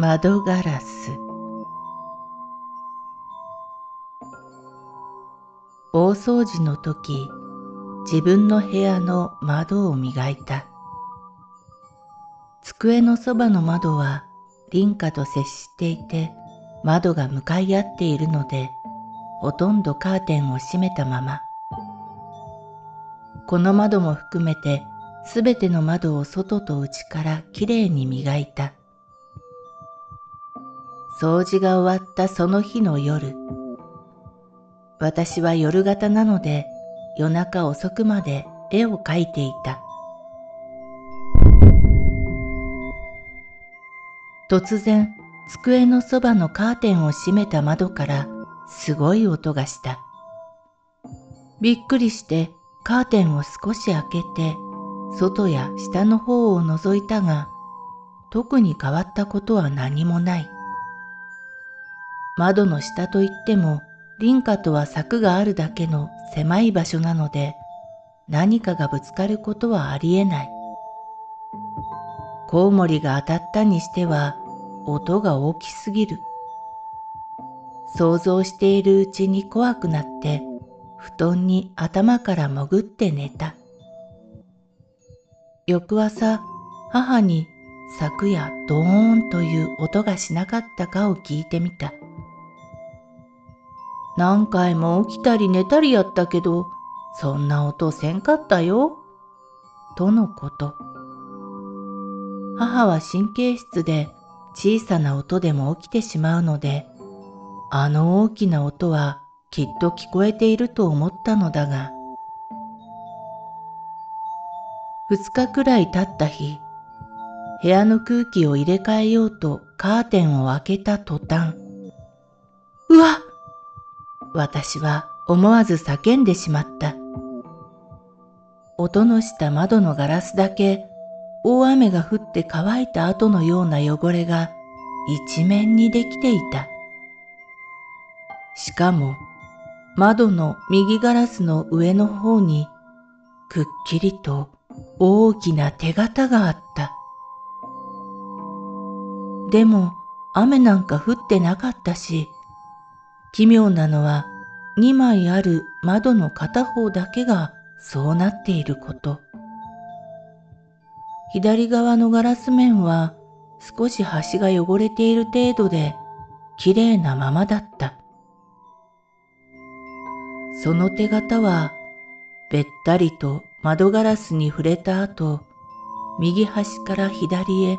窓ガラス。大掃除の時自分の部屋の窓を磨いた。机のそばの窓は林家と接していて窓が向かい合っているのでほとんどカーテンを閉めたまま。この窓も含めてすべての窓を外と内からきれいに磨いた。掃除が終わったその日の夜、私は夜型なので夜中遅くまで絵を描いていた。突然、机のそばのカーテンを閉めた窓からすごい音がした。びっくりしてカーテンを少し開けて外や下の方を覗いたが特に変わったことは何もない。窓の下といっても林家とは柵があるだけの狭い場所なので何かがぶつかることはありえない。コウモリが当たったにしては音が大きすぎる。想像しているうちに怖くなって布団に頭から潜って寝た。翌朝母に昨夜ドーンという音がしなかったかを聞いてみた。何回も起きたり寝たりやったけど、そんな音せんかったよ。とのこと。母は神経質で小さな音でも起きてしまうので、あの大きな音はきっと聞こえていると思ったのだが、二日くらい経った日、部屋の空気を入れ替えようとカーテンを開けた途端、うわっ私は思わず叫んでしまった。音のした窓のガラスだけ大雨が降って乾いた後のような汚れが一面にできていた。しかも窓の右ガラスの上の方にくっきりと大きな手形があった。でも雨なんか降ってなかったし、奇妙なのは2枚ある窓の片方だけがそうなっていること。左側のガラス面は少し端が汚れている程度で綺麗なままだった。その手形はべったりと窓ガラスに触れた後、右端から左へ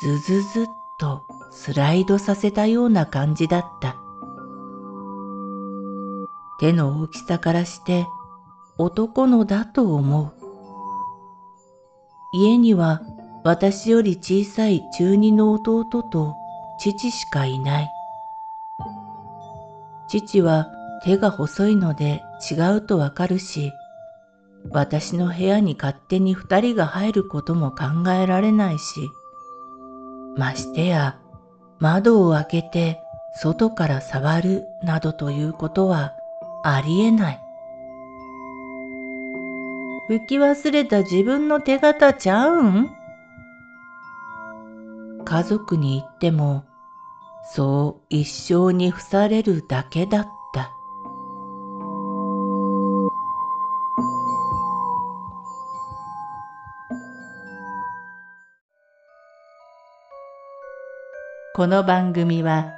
ズズズッとスライドさせたような感じだった。手の大きさからして男のだと思う。家には私より小さい中二の弟と父しかいない。父は手が細いので違うとわかるし、私の部屋に勝手に二人が入ることも考えられないし、ましてや窓を開けて外から触るなどということはありえない。拭き忘れた自分の手形ちゃうん？家族に言っても、そう一生に付されるだけだった。この番組は